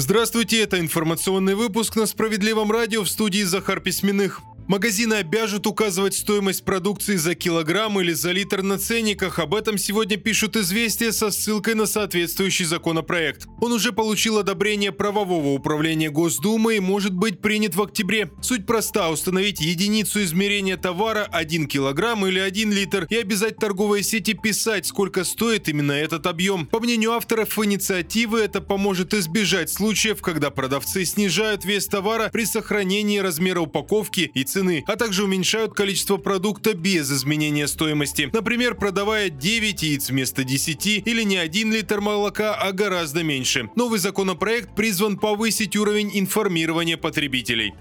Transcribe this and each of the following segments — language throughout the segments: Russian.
Здравствуйте, это информационный выпуск на Справедливом радио в студии Захар Письменных. Магазины обяжут указывать стоимость продукции за килограмм или за литр на ценниках. Об этом сегодня пишут «Известия» со ссылкой на соответствующий законопроект. Он уже получил одобрение правового управления Госдумы и может быть принят в октябре. Суть проста – установить единицу измерения товара 1 килограмм или 1 литр и обязать торговые сети писать, сколько стоит именно этот объем. По мнению авторов инициативы, это поможет избежать случаев, когда продавцы снижают вес товара при сохранении размера упаковки и цены цены, а также уменьшают количество продукта без изменения стоимости. Например, продавая 9 яиц вместо 10 или не 1 литр молока, а гораздо меньше. Новый законопроект призван повысить уровень информирования потребителей.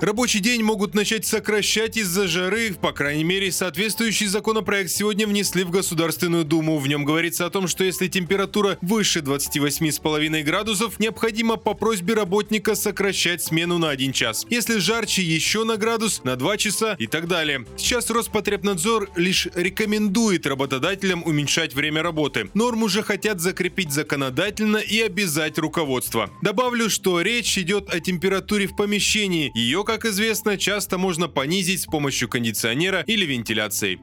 Рабочий день могут начать сокращать из-за жары. По крайней мере, соответствующий законопроект сегодня внесли в Государственную Думу. В нем говорится о том, что если температура выше 28,5 градусов, необходимо по просьбе работника сокращать смену на 1 час. Если жарче, еще на градус, на 2 часа и так далее. Сейчас Роспотребнадзор лишь рекомендует работодателям уменьшать время работы. Норму же хотят закрепить законодательно и обязать руководство. Добавлю, что речь идет о температуре в помещении. Ее как известно, часто можно понизить с помощью кондиционера или вентиляции.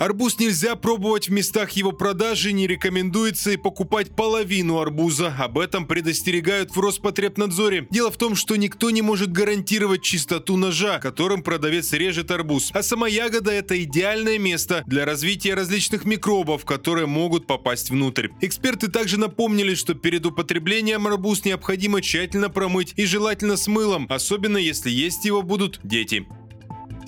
Арбуз нельзя пробовать в местах его продажи, не рекомендуется и покупать половину арбуза. Об этом предостерегают в Роспотребнадзоре. Дело в том, что никто не может гарантировать чистоту ножа, которым продавец режет арбуз. А сама ягода – это идеальное место для развития различных микробов, которые могут попасть внутрь. Эксперты также напомнили, что перед употреблением арбуз необходимо тщательно промыть и желательно с мылом, особенно если есть его будут дети.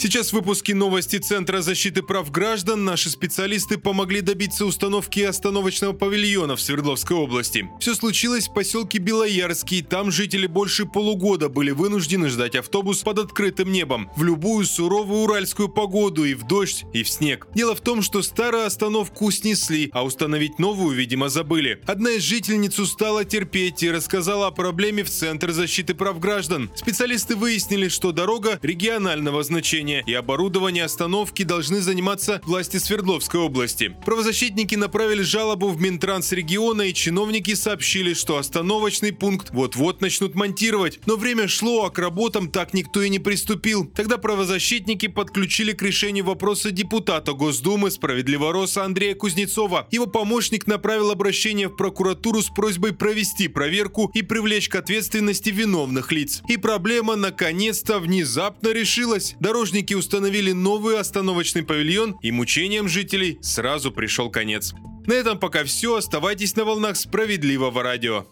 Сейчас в выпуске новости Центра защиты прав граждан наши специалисты помогли добиться установки остановочного павильона в Свердловской области. Все случилось в поселке Белоярский. Там жители больше полугода были вынуждены ждать автобус под открытым небом в любую суровую уральскую погоду и в дождь, и в снег. Дело в том, что старую остановку снесли, а установить новую, видимо, забыли. Одна из жительниц устала терпеть и рассказала о проблеме в Центр защиты прав граждан. Специалисты выяснили, что дорога регионального значения оборудования и оборудование остановки должны заниматься власти Свердловской области. Правозащитники направили жалобу в Минтранс региона и чиновники сообщили, что остановочный пункт вот-вот начнут монтировать. Но время шло, а к работам так никто и не приступил. Тогда правозащитники подключили к решению вопроса депутата Госдумы Справедливороса Андрея Кузнецова. Его помощник направил обращение в прокуратуру с просьбой провести проверку и привлечь к ответственности виновных лиц. И проблема наконец-то внезапно решилась. Дорожники Чиновники установили новый остановочный павильон, и мучениям жителей сразу пришел конец. На этом пока все. Оставайтесь на волнах справедливого радио.